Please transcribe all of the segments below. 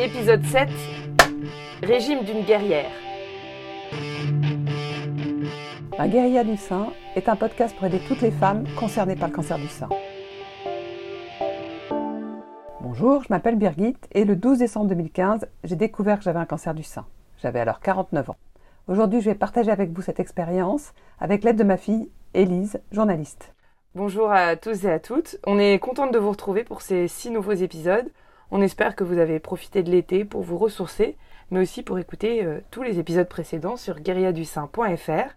Épisode 7 Régime d'une guerrière. La guérilla du sein est un podcast pour aider toutes les femmes concernées par le cancer du sein. Bonjour, je m'appelle Birgit et le 12 décembre 2015, j'ai découvert que j'avais un cancer du sein. J'avais alors 49 ans. Aujourd'hui, je vais partager avec vous cette expérience avec l'aide de ma fille, Élise, journaliste. Bonjour à tous et à toutes. On est contente de vous retrouver pour ces six nouveaux épisodes. On espère que vous avez profité de l'été pour vous ressourcer, mais aussi pour écouter euh, tous les épisodes précédents sur guerriadussein.fr.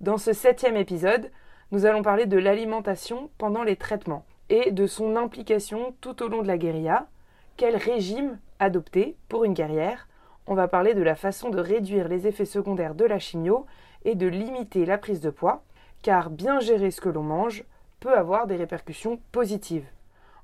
Dans ce septième épisode, nous allons parler de l'alimentation pendant les traitements et de son implication tout au long de la guérilla. Quel régime adopter pour une guerrière? On va parler de la façon de réduire les effets secondaires de la chimio et de limiter la prise de poids, car bien gérer ce que l'on mange peut avoir des répercussions positives.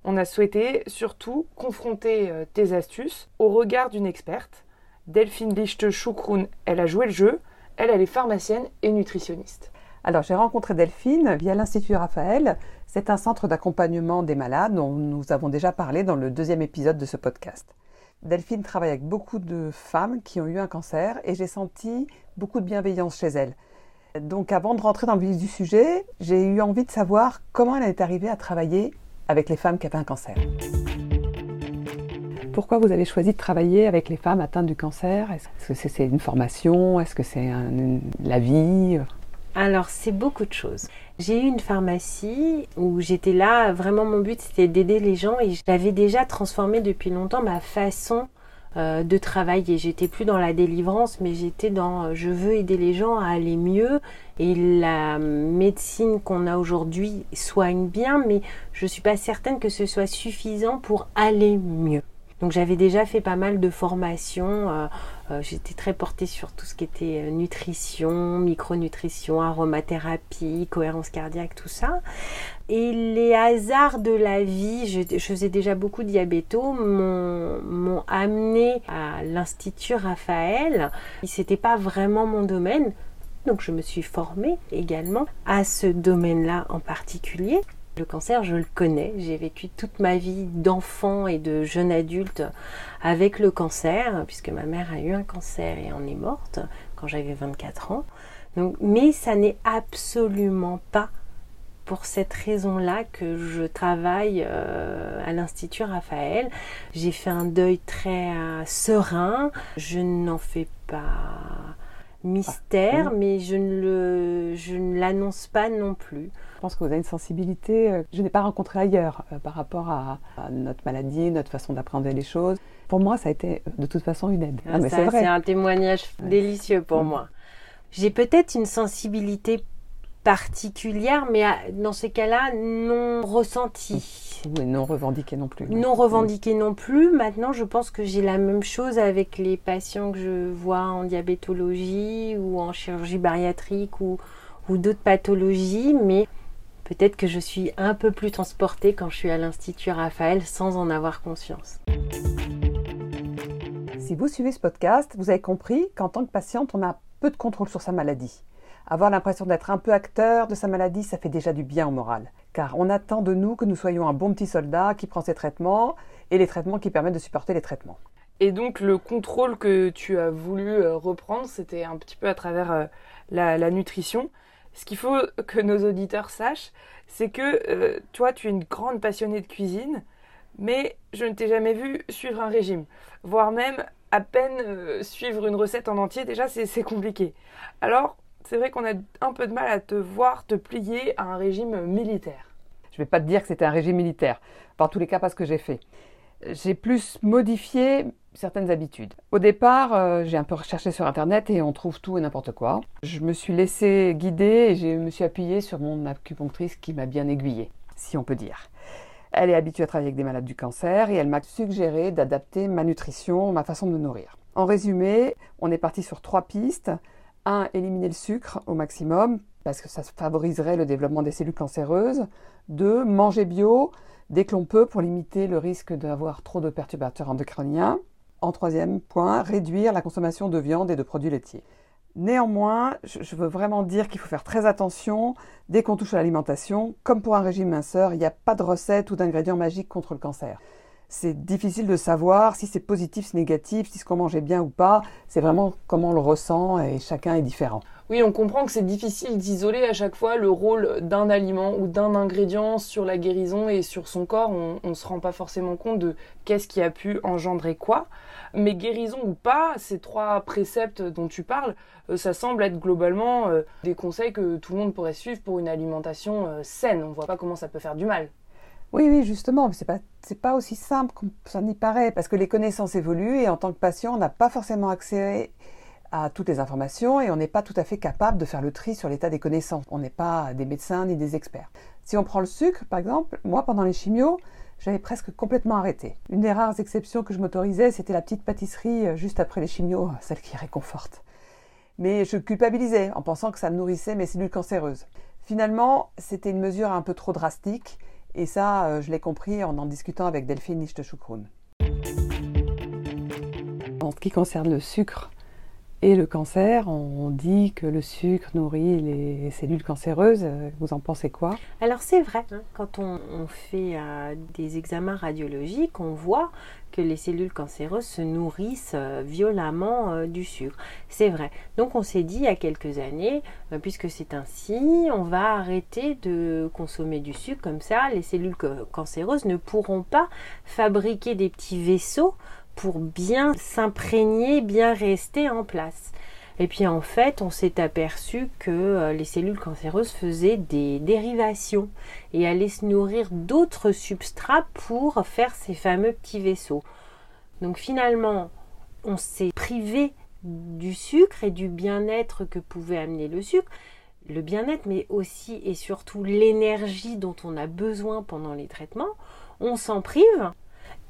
On a souhaité surtout confronter euh, tes astuces au regard d'une experte. Delphine Lichte Choukroun, elle a joué le jeu, elle, elle est pharmacienne et nutritionniste. Alors, j'ai rencontré Delphine via l'Institut Raphaël. C'est un centre d'accompagnement des malades dont nous avons déjà parlé dans le deuxième épisode de ce podcast. Delphine travaille avec beaucoup de femmes qui ont eu un cancer et j'ai senti beaucoup de bienveillance chez elle. Donc avant de rentrer dans le vif du sujet, j'ai eu envie de savoir comment elle est arrivée à travailler avec les femmes qui avaient un cancer. Pourquoi vous avez choisi de travailler avec les femmes atteintes du cancer? Est-ce que c'est une formation? Est-ce que c'est la vie? Alors, c'est beaucoup de choses. J'ai eu une pharmacie où j'étais là, vraiment mon but c'était d'aider les gens et j'avais déjà transformé depuis longtemps ma façon euh, de travailler. J'étais plus dans la délivrance, mais j'étais dans euh, je veux aider les gens à aller mieux. Et la médecine qu'on a aujourd'hui soigne bien, mais je suis pas certaine que ce soit suffisant pour aller mieux. Donc j'avais déjà fait pas mal de formations. Euh, euh, j'étais très portée sur tout ce qui était euh, nutrition, micronutrition, aromathérapie, cohérence cardiaque, tout ça. Et les hasards de la vie, je, faisais déjà beaucoup de diabéto, m'ont amené à l'Institut Raphaël. C'était pas vraiment mon domaine. Donc je me suis formée également à ce domaine-là en particulier. Le cancer, je le connais. J'ai vécu toute ma vie d'enfant et de jeune adulte avec le cancer, puisque ma mère a eu un cancer et en est morte quand j'avais 24 ans. Donc, mais ça n'est absolument pas pour cette raison-là que je travaille euh, à l'Institut Raphaël. J'ai fait un deuil très euh, serein. Je n'en fais pas mystère, ah, mais je ne, le, je ne l'annonce pas non plus. Je pense que vous avez une sensibilité que euh, je n'ai pas rencontrée ailleurs euh, par rapport à, notre maladie, notre façon d'appréhender les choses. Pour moi, ça a été euh, de toute façon une aide. Ah, c'est, c'est un témoignage délicieux pour mm. moi. J'ai peut-être une sensibilité particulière, mais dans ces cas-là, non ressentie. Oui, non revendiquée non plus. Non revendiquée non plus. Maintenant, je pense que j'ai la même chose avec les patients que je vois en diabétologie ou en chirurgie bariatrique ou, ou d'autres pathologies, mais peut-être que je suis un peu plus transportée quand je suis à l'Institut Raphaël sans en avoir conscience. Si vous suivez ce podcast, vous avez compris qu'en tant que patiente, on a peu de contrôle sur sa maladie. Avoir l'impression d'être un peu acteur de sa maladie, ça fait déjà du bien au moral. Car on attend de nous que nous soyons un bon petit soldat qui prend ses traitements et les traitements qui permettent de supporter les traitements. Et donc le contrôle que tu as voulu euh, reprendre, c'était un petit peu à travers euh, la, nutrition. Ce qu'il faut que nos auditeurs sachent, c'est que euh, toi, tu es une grande passionnée de cuisine, mais je ne t'ai jamais vu suivre un régime, voire même à peine suivre une recette en entier, déjà c'est compliqué. Alors, c'est vrai qu'on a un peu de mal à te voir te plier à un régime militaire. Je ne vais pas te dire que c'était un régime militaire, par tous les cas pas ce que j'ai fait. J'ai plus modifié certaines habitudes. Au départ, euh, j'ai un peu recherché sur Internet et on trouve tout et n'importe quoi. Je me suis laissé guider et je me suis appuyée sur mon acupunctrice qui m'a bien aiguillée, si on peut dire. Elle est habituée à travailler avec des malades du cancer et elle m'a suggéré d'adapter ma nutrition, ma façon de me nourrir. En résumé, on est parti sur trois pistes. 1. Éliminer le sucre au maximum, parce que ça favoriserait le développement des cellules cancéreuses. 2. Manger bio dès que l'on peut pour limiter le risque d'avoir trop de perturbateurs endocriniens. En troisième point, réduire la consommation de viande et de produits laitiers. Néanmoins, je veux vraiment dire qu'il faut faire très attention dès qu'on touche à l'alimentation. Comme pour un régime minceur, il n'y a pas de recette ou d'ingrédients magiques contre le cancer. C'est difficile de savoir si c'est positif, si négatif, si ce qu'on mange bien ou pas. C'est vraiment comment on le ressent et chacun est différent. Oui, on comprend que c'est difficile d'isoler à chaque fois le rôle d'un aliment ou d'un ingrédient sur la guérison et sur son corps. On ne se rend pas forcément compte de qu'est-ce qui a pu engendrer quoi. Mais guérison ou pas, ces trois préceptes dont tu parles, euh, ça semble être globalement euh, des conseils que tout le monde pourrait suivre pour une alimentation euh, saine. On ne voit pas comment ça peut faire du mal. Oui, oui, justement, c'est pas pas aussi simple que ça n'y paraît parce que les connaissances évoluent et en tant que patient, on n'a pas forcément accès à toutes les informations et on n'est pas tout à fait capable de faire le tri sur l'état des connaissances. On n'est pas des médecins ni des experts. Si on prend le sucre, par exemple, moi pendant les chimios, j'avais presque complètement arrêté. Une des rares exceptions que je m'autorisais, c'était la petite pâtisserie euh, juste après les chimios, celle qui réconforte. Mais je culpabilisais en pensant que ça nourrissait mes cellules cancéreuses. Finalement, c'était une mesure un peu trop drastique et ça, euh, je l'ai compris en en discutant avec Delphine Nichte-Choukroun. En ce qui concerne le sucre et le cancer, on dit que le sucre nourrit les cellules cancéreuses. Vous en pensez quoi? Alors c'est vrai, quand on, fait euh, des examens radiologiques, on voit que les cellules cancéreuses se nourrissent euh, violemment euh, du sucre. C'est vrai. Donc on s'est dit il y a quelques années, euh, puisque c'est ainsi, on va arrêter de consommer du sucre comme ça. Les cellules cancéreuses ne pourront pas fabriquer des petits vaisseaux pour bien s'imprégner, bien rester en place. Et puis en fait, on s'est aperçu que euh, les cellules cancéreuses faisaient des dérivations et allaient se nourrir d'autres substrats pour faire ces fameux petits vaisseaux. Donc finalement, on s'est privé du sucre et du bien-être que pouvait amener le sucre. Le bien-être, mais aussi et surtout l'énergie dont on a besoin pendant les traitements. On s'en prive.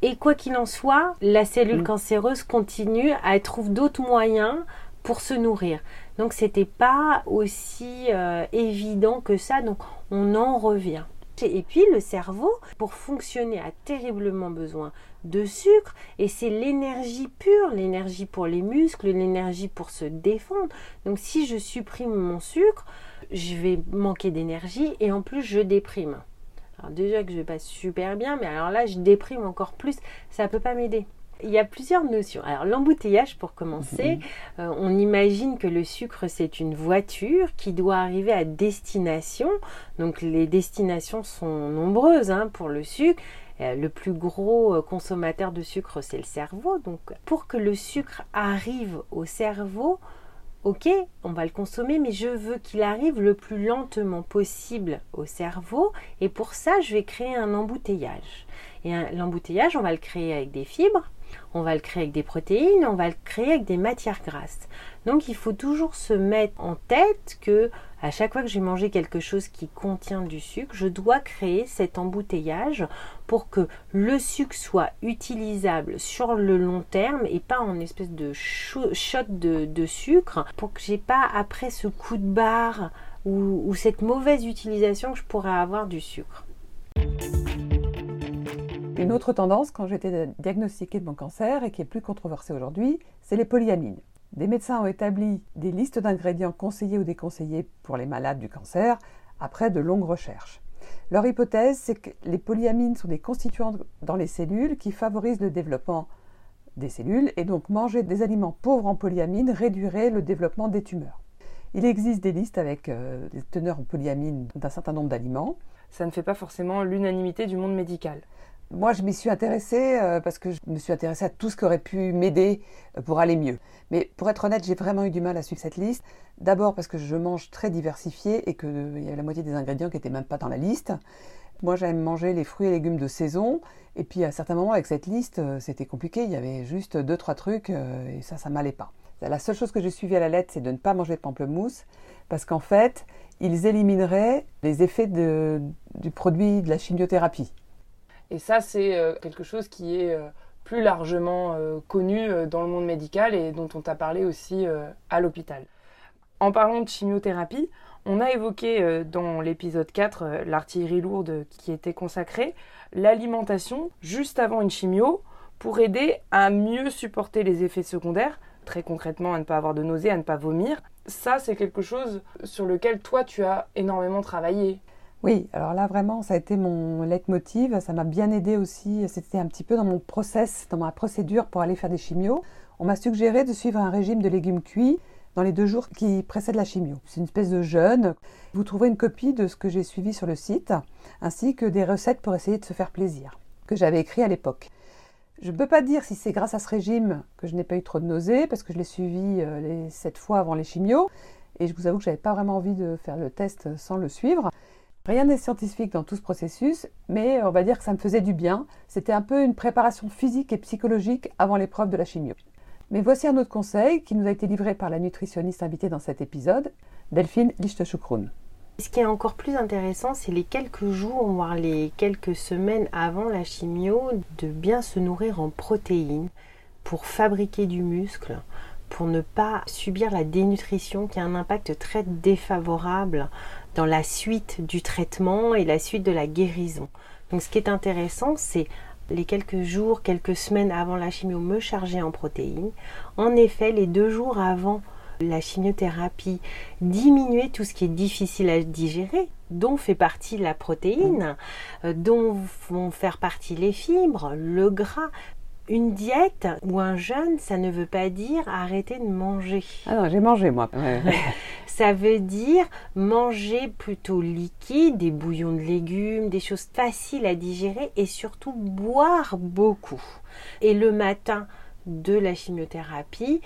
Et quoi qu'il en soit, la cellule mm. cancéreuse continue à trouver d'autres moyens pour se nourrir. Donc c'était pas aussi euh, évident que ça, donc on en revient. Et puis le cerveau, pour fonctionner, a terriblement besoin de sucre et c'est l'énergie pure, l'énergie pour les muscles, l'énergie pour se défendre. Donc si je supprime mon sucre, je vais manquer d'énergie et en plus je déprime. Déjà que je vais pas super bien, mais alors là je déprime encore plus, ça peut pas m'aider. Il y a plusieurs notions. Alors l'embouteillage pour commencer, mhm. euh, on imagine que le sucre c'est une voiture qui doit arriver à destination. Donc les destinations sont nombreuses hein, pour le sucre. Euh, le plus gros euh, consommateur de sucre c'est le cerveau. Donc pour que le sucre arrive au cerveau, ok, on va le consommer, mais je veux qu'il arrive le plus lentement possible au cerveau. Et pour ça, je vais créer un embouteillage. Et l'embouteillage, on va le créer avec des fibres on va le créer avec des protéines, on va le créer avec des matières grasses. Donc il faut toujours se mettre en tête que à chaque fois que j'ai mangé quelque chose qui contient du sucre, je dois créer cet embouteillage pour que le sucre soit utilisable sur le long terme et pas en espèce de shot de, sucre pour que j'ai pas après ce coup de barre ou cette mauvaise utilisation que je pourrais avoir du sucre. Une autre tendance, quand j'étais diagnostiquée de mon cancer et qui est plus controversée aujourd'hui, c'est les polyamines. Des médecins ont établi des listes d'ingrédients conseillés ou déconseillés pour les malades du cancer après de longues recherches. Leur hypothèse, c'est que les polyamines sont des constituants dans les cellules qui favorisent le développement des cellules et donc manger des aliments pauvres en polyamines réduirait le développement des tumeurs. Il existe des listes avec euh, des teneurs en polyamines d'un certain nombre d'aliments. Ça ne fait pas forcément l'unanimité du monde médical. Moi, je m'y suis intéressée euh, parce que je me suis intéressée à tout ce qui aurait pu m'aider euh, pour aller mieux. Mais pour être honnête, j'ai vraiment eu du mal à suivre cette liste. D'abord parce que je mange très diversifié et qu'il euh, y avait la moitié des ingrédients qui n'étaient même pas dans la liste. Moi, j'aime manger les fruits et légumes de saison. Et puis, à certains moments, avec cette liste, c'était compliqué. Il y avait juste deux, trois trucs et ça, ça m'allait pas. La seule chose que j'ai suivie à la lettre, c'est de ne pas manger de pamplemousse parce qu'en fait, ils élimineraient les effets du produit de la chimiothérapie. Et ça, c'est euh, quelque chose qui est euh, plus largement euh, connu dans le monde médical et dont on t'a parlé aussi à l'hôpital. En parlant de chimiothérapie, on a évoqué dans l'épisode 4 l'artillerie lourde qui était consacrée, l'alimentation juste avant une chimio pour aider à mieux supporter les effets secondaires, très concrètement à ne pas avoir de nausées, à ne pas vomir. Ça, c'est quelque chose sur lequel toi, tu as énormément travaillé. Oui, alors là vraiment, ça a été mon leitmotiv. Ça m'a bien aidé aussi. C'était un petit peu dans mon process, dans ma procédure pour aller faire des chimios. On m'a suggéré de suivre un régime de légumes cuits dans les deux jours qui précèdent la chimio. C'est une espèce de jeûne. Vous trouverez une copie de ce que j'ai suivi sur le site, ainsi que des recettes pour essayer de se faire plaisir, que j'avais écrit à l'époque. Je ne peux pas dire si c'est grâce à ce régime que je n'ai pas eu trop de nausées, parce que je l'ai suivi euh, les sept fois avant les chimios, et je vous avoue que je n'avais pas vraiment envie de faire le test sans le suivre. Rien n'est scientifique dans tout ce processus, mais on va dire que ça me faisait du bien. C'était un peu une préparation physique et psychologique avant l'épreuve de la chimio. Mais voici un autre conseil qui nous a été livré par la nutritionniste invitée dans cet épisode, Delphine Lichtechoucroun. Ce qui est encore plus intéressant, c'est les quelques jours, voire les quelques semaines avant la chimio, de bien se nourrir en protéines pour fabriquer du muscle, pour ne pas subir la dénutrition qui a un impact très défavorable dans la suite du traitement et la suite de la guérison. Donc ce qui est intéressant, c'est les quelques jours, quelques semaines avant la chimio, me charger en protéines. En effet, les deux jours avant la chimiothérapie, diminuer tout ce qui est difficile à digérer, dont fait partie la protéine, euh, dont vont faire partie les fibres, le gras, une diète ou un jeûne, ça ne veut pas dire arrêter de manger. Ah non, j'ai mangé moi. ça veut dire manger plutôt liquide, des bouillons de légumes, des choses faciles à digérer et surtout boire beaucoup. Et le matin de la chimiothérapie,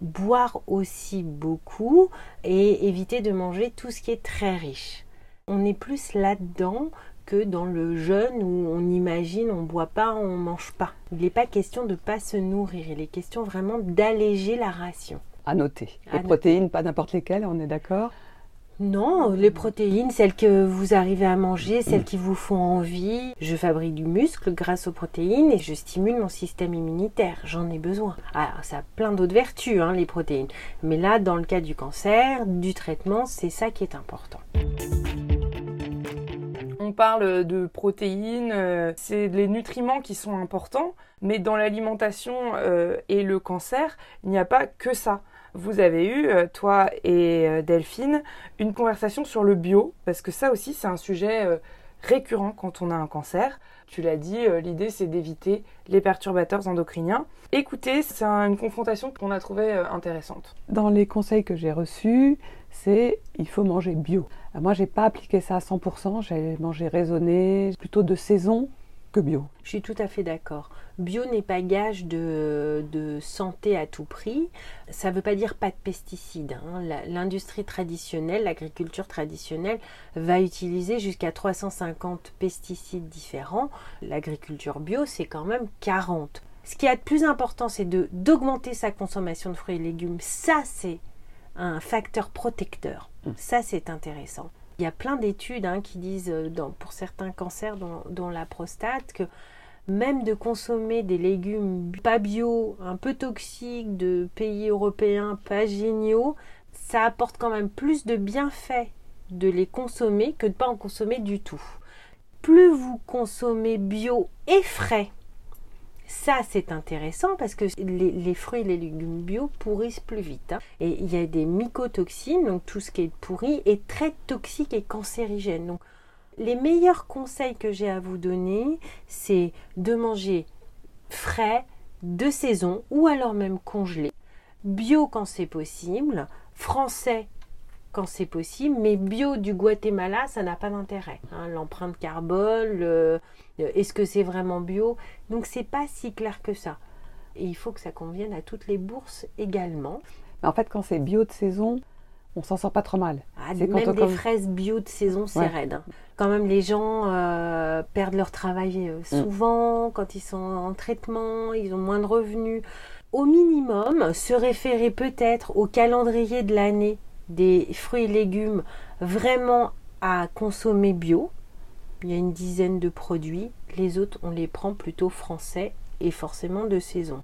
boire aussi beaucoup et éviter de manger tout ce qui est très riche. On est plus là-dedans que dans le jeûne où on imagine on boit pas, on mange pas. Il n'est pas question de ne pas se nourrir, il est question vraiment d'alléger la ration. À noter. Les protéines, pas n'importe lesquelles, on est d'accord? Non, les protéines, celles que vous arrivez à manger, celles qui vous font envie. Je fabrique du muscle grâce aux protéines et je stimule mon système immunitaire. J'en ai besoin. Ah, ça a plein d'autres vertus, hein, les protéines. Mais là, dans le cas du cancer, du traitement, c'est ça qui est important on parle de protéines, euh, c'est les nutriments qui sont importants, mais dans l'alimentation euh, et le cancer, il n'y a pas que ça. Vous avez eu, euh, toi et Delphine, une conversation sur le bio, parce que ça aussi c'est un sujet récurrent quand on a un cancer. Tu l'as dit, l'idée c'est d'éviter les perturbateurs endocriniens. Écoutez, c'est une confrontation qu'on a trouvée intéressante. Dans les conseils que j'ai reçus, c'est il faut manger bio. Euh, moi, j'ai pas appliqué ça à 100%, j'ai mangé raisonné, plutôt de saison que bio. Je suis tout à fait d'accord. Bio n'est pas gage de, santé à tout prix. Ça ne veut pas dire pas de pesticides. Hein. L'industrie traditionnelle, l'agriculture traditionnelle va utiliser jusqu'à 350 pesticides différents. L'agriculture bio, c'est quand même 40. Ce qui est de plus important, c'est d'augmenter sa consommation de fruits et légumes. Ça, c'est un facteur protecteur. Mm. Ça, c'est intéressant. Il y a plein d'études hein, qui disent, euh, pour certains cancers, dont, la prostate, que même de consommer des légumes pas bio, un peu toxiques, de pays européens pas géniaux, ça apporte quand même plus de bienfaits de les consommer que de ne pas en consommer du tout. Plus vous consommez bio et frais, ça, c'est intéressant parce que les, fruits et les légumes bio pourrissent plus vite. Hein. Et il y a des mycotoxines, donc tout ce qui est pourri est très toxique et cancérigène. Les meilleurs conseils que j'ai à vous donner, c'est de manger frais, de saison ou alors même congelé, bio quand c'est possible, français quand c'est possible, mais bio du Guatemala, ça n'a pas d'intérêt. Hein. L'empreinte carbone, est-ce que c'est vraiment bio? Donc c'est pas si clair que ça. Et il faut que ça convienne à toutes les bourses également. En fait, quand c'est bio de saison, on s'en sort pas trop mal. Ah, même des fraises bio de saison, c'est raide. Hein. Quand même, les gens euh, perdent leur travail euh, mm. souvent quand ils sont en traitement, ils ont moins de revenus. Au minimum, se référer peut-être au calendrier de l'année des fruits et légumes vraiment à consommer bio. Il y a une dizaine de produits. Les autres, on les prend plutôt français et forcément de saison.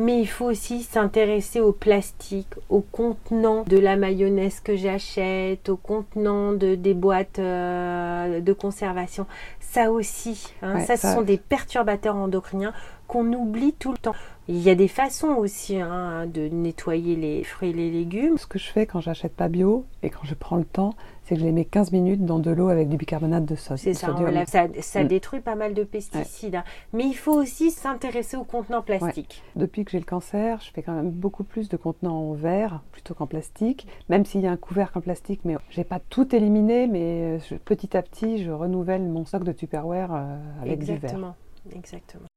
Mais il faut aussi s'intéresser au plastique, au contenant de la mayonnaise que j'achète, au contenant de, des boîtes euh, de conservation. Ça aussi, hein, ça, ce sont des perturbateurs endocriniens qu'on oublie tout le temps. Il y a des façons aussi hein, de nettoyer les fruits et les légumes. Ce que je fais quand j'achète pas bio et quand je prends le temps, c'est que je les mets 15 minutes dans de l'eau avec du bicarbonate de sodium. C'est ça, ça, mm. détruit pas mal de pesticides. Hein. Mais il faut aussi s'intéresser aux contenants plastiques. Depuis que j'ai le cancer, je fais quand même beaucoup plus de contenants en verre plutôt qu'en plastique, même s'il y a un couvercle en plastique, mais j'ai pas tout éliminé, mais euh, petit à petit, je renouvelle mon stock de Tupperware euh, avec du verre. Exactement.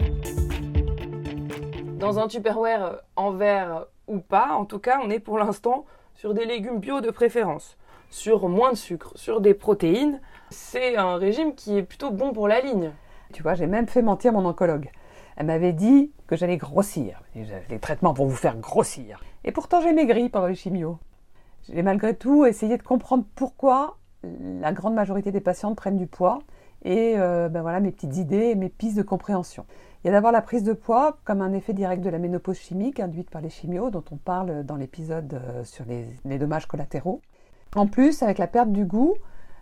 Dans un Tupperware en verre ou pas, en tout cas, on est pour l'instant sur des légumes bio de préférence sur moins de sucre, sur des protéines. C'est un régime qui est plutôt bon pour la ligne. Tu vois, j'ai même fait mentir mon oncologue. Elle m'avait dit que j'allais grossir. Les traitements vont vous faire grossir. Et pourtant, j'ai maigri pendant les chimios. J'ai malgré tout essayé de comprendre pourquoi la grande majorité des patientes prennent du poids et euh, ben voilà mes petites idées et mes pistes de compréhension. Il y a d'abord la prise de poids comme un effet direct de la ménopause chimique induite par les chimios dont on parle dans l'épisode euh, sur les dommages collatéraux. En plus, avec la perte du goût,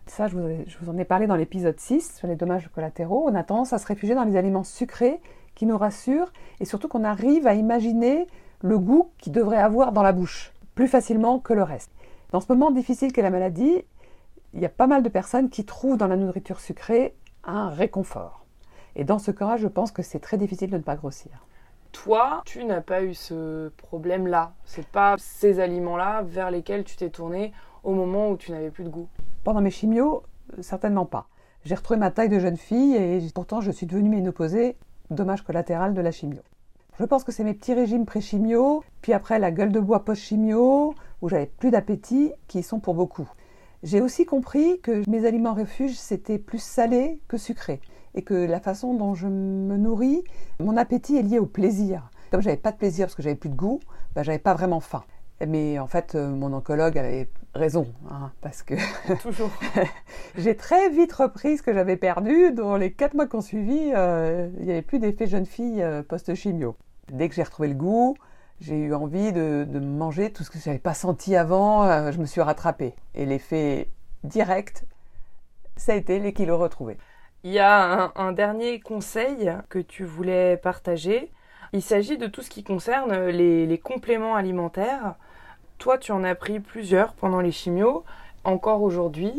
ça je vous, en ai parlé dans l'épisode 6 sur les dommages collatéraux, on a tendance à se réfugier dans les aliments sucrés qui nous rassurent et surtout qu'on arrive à imaginer le goût qu'il devrait avoir dans la bouche plus facilement que le reste. Dans ce moment difficile qu'est la maladie, il y a pas mal de personnes qui trouvent dans la nourriture sucrée un réconfort. Et dans ce cas, je pense que c'est très difficile de ne pas grossir. Toi, tu n'as pas eu ce problème-là. C'est pas ces aliments-là vers lesquels tu t'es tourné au moment où tu n'avais plus de goût Pendant mes chimios, euh, certainement pas. J'ai retrouvé ma taille de jeune fille et pourtant je suis devenue ménopausée, dommage collatéral de la chimio. Je pense que c'est mes petits régimes pré-chimio, puis après la gueule de bois post-chimio, où j'avais plus d'appétit, qui sont pour beaucoup. J'ai aussi compris que mes aliments refuges, c'était plus salé que sucré, et que la façon dont je me nourris, mon appétit est lié au plaisir. Comme j'avais pas de plaisir parce que j'avais plus de goût, bah, j'avais pas vraiment faim. Mais en fait, euh, mon oncologue avait raison, hein, parce que toujours. j'ai très vite repris ce que j'avais perdu. Dans les quatre mois qu'on suivi, euh, il n'y avait plus d'effet jeune fille euh, post-chimio. Dès que j'ai retrouvé le goût, j'ai eu envie de, manger tout ce que je n'avais pas senti avant. je me suis rattrapée. Et l'effet direct, ça a été les kilos retrouvés. Il y a un dernier conseil que tu voulais partager. Il s'agit de tout ce qui concerne les, compléments alimentaires. Toi, tu en as pris plusieurs pendant les chimios, encore aujourd'hui.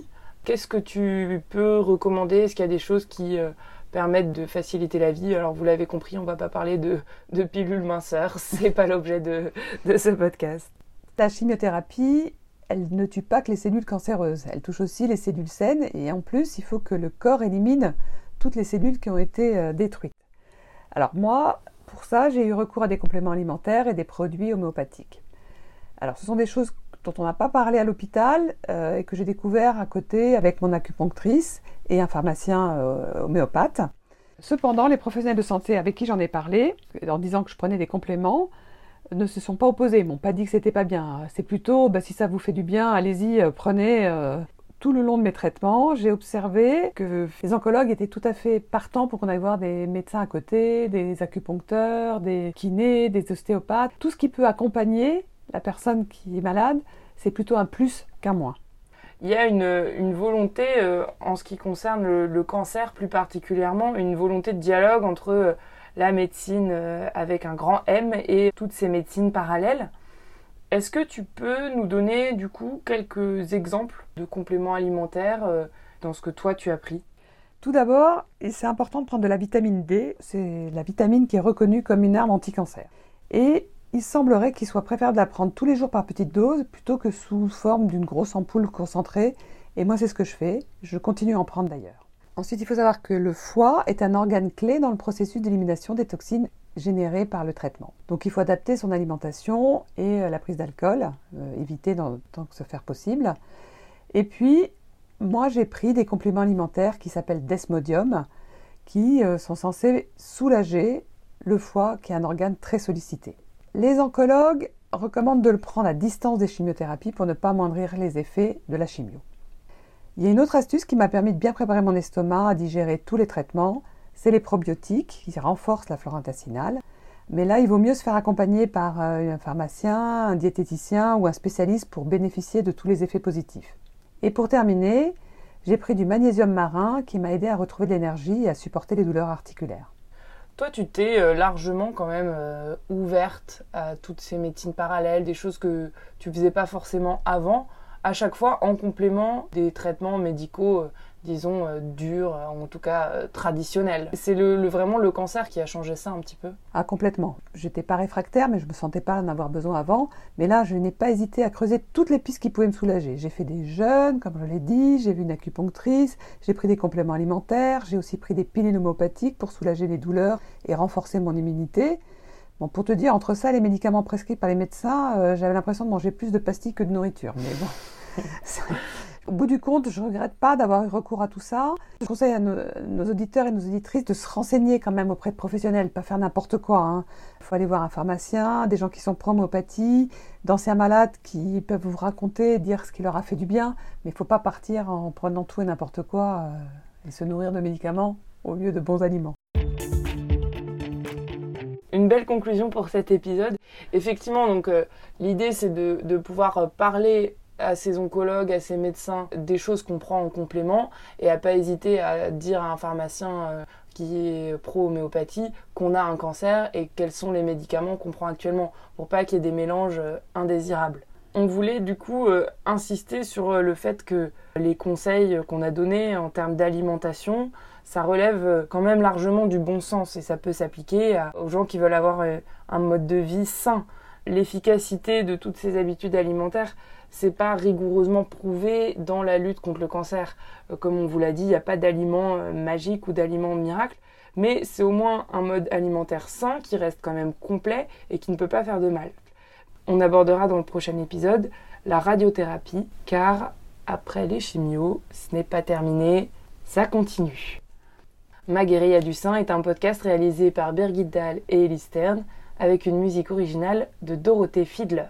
Qu'est-ce que tu peux recommander? Est-ce qu'il y a des choses qui euh, permettent de faciliter la vie? Alors, vous l'avez compris, on ne va pas parler de, pilules minceurs, c'est pas l'objet de, de ce podcast. Ta chimiothérapie, elle ne tue pas que les cellules cancéreuses, elle touche aussi les cellules saines et en plus, il faut que le corps élimine toutes les cellules qui ont été euh, détruites. Alors moi, pour ça, j'ai eu recours à des compléments alimentaires et des produits homéopathiques. Alors, ce sont des choses dont on n'a pas parlé à l'hôpital euh, et que j'ai découvert à côté avec mon acupunctrice et un pharmacien euh, homéopathe. Cependant, les professionnels de santé avec qui j'en ai parlé, en disant que je prenais des compléments, ne se sont pas opposés, Ils m'ont pas dit que c'était pas bien. C'est plutôt, bah, si ça vous fait du bien, allez-y, euh, prenez tout le long de mes traitements, j'ai observé que les oncologues étaient tout à fait partants pour qu'on aille voir des médecins à côté, des acupuncteurs, des kinés, des ostéopathes. Tout ce qui peut accompagner la personne qui est malade, c'est plutôt un plus qu'un moins. Il y a une, volonté, euh, en ce qui concerne le, cancer plus particulièrement, une volonté de dialogue entre euh, la médecine euh, avec un grand M et toutes ces médecines parallèles. Est-ce que tu peux nous donner du coup quelques exemples de compléments alimentaires euh, dans ce que toi tu as pris? Tout d'abord, c'est important de prendre de la vitamine D. C'est la vitamine qui est reconnue comme une arme anti-cancer. Et il semblerait qu'il soit préférable de la prendre tous les jours par petite dose plutôt que sous forme d'une grosse ampoule concentrée. Et moi, c'est ce que je fais. Je continue à en prendre d'ailleurs. Ensuite, il faut savoir que le foie est un organe clé dans le processus d'élimination des toxines généré par le traitement. Donc il faut adapter son alimentation et euh, la prise d'alcool, euh, éviter dans, tant que se faire possible. Et puis, moi j'ai pris des compléments alimentaires qui s'appellent Desmodium, qui euh, sont censés soulager le foie, qui est un organe très sollicité. Les oncologues recommandent de le prendre à distance des chimiothérapies pour ne pas moindrir les effets de la chimio. Il y a une autre astuce qui m'a permis de bien préparer mon estomac à digérer tous les traitements, c'est les probiotiques qui renforcent la flore intestinale. Mais là, il vaut mieux se faire accompagner par euh, un pharmacien, un diététicien ou un spécialiste pour bénéficier de tous les effets positifs. Et pour terminer, j'ai pris du magnésium marin qui m'a aidé à retrouver de l'énergie et à supporter les douleurs articulaires. Toi, tu t'es euh, largement quand même euh, ouverte à toutes ces médecines parallèles, des choses que tu faisais pas forcément avant, à chaque fois en complément des traitements médicaux euh, disons, euh, dur, en tout cas euh, traditionnel. C'est vraiment le cancer qui a changé ça un petit peu Ah, complètement. J'étais pas réfractaire, mais je me sentais pas en avoir besoin avant. Mais là, je n'ai pas hésité à creuser toutes les pistes qui pouvaient me soulager. J'ai fait des jeûnes, comme je l'ai dit, j'ai vu une acupunctrice, j'ai pris des compléments alimentaires, j'ai aussi pris des pilules homopathiques pour soulager les douleurs et renforcer mon immunité. Bon, pour te dire, entre ça et les médicaments prescrits par les médecins, euh, j'avais l'impression de manger plus de pastilles que de nourriture. Mais bon, Au bout du compte, je ne regrette pas d'avoir eu recours à tout ça. Je conseille à nos, auditeurs et nos auditrices de se renseigner quand même auprès de professionnels, pas faire n'importe quoi. Hein. Il faut aller voir un pharmacien, des gens qui sont pro-homéopathie, d'anciens malades qui peuvent vous raconter, dire ce qui leur a fait du bien, mais il ne faut pas partir en prenant tout et n'importe quoi euh, et se nourrir de médicaments au lieu de bons aliments une belle conclusion pour cet épisode. Effectivement, donc euh, l'idée c'est de, pouvoir parler à ses oncologues, à ses médecins, des choses qu'on prend en complément et à pas hésiter à dire à un pharmacien euh, qui est pro-homéopathie qu'on a un cancer et quels sont les médicaments qu'on prend actuellement pour pas qu'il y ait des mélanges euh, indésirables. On voulait du coup euh, insister sur le fait que les conseils qu'on a donnés en termes d'alimentation, ça relève quand même largement du bon sens et ça peut s'appliquer aux gens qui veulent avoir un mode de vie sain. L'efficacité de toutes ces habitudes alimentaires, c'est pas rigoureusement prouvé dans la lutte contre le cancer. Euh, comme on vous l'a dit, il n'y a pas d'aliment euh, magique ou d'aliment miracle, mais c'est au moins un mode alimentaire sain qui reste quand même complet et qui ne peut pas faire de mal. On abordera dans le prochain épisode la radiothérapie, car après les chimios, ce n'est pas terminé, ça continue. Ma du sein est un podcast réalisé par Birgit Dahl et Ellie Stern avec une musique originale de Dorothée Fiedler.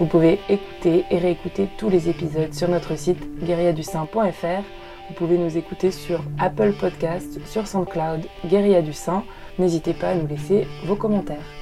Vous pouvez écouter et réécouter tous les épisodes sur notre site guerriadusain.fr. Vous pouvez nous écouter sur Apple Podcast, sur SoundCloud, Guérilla du Sein. N'hésitez pas à nous laisser vos commentaires.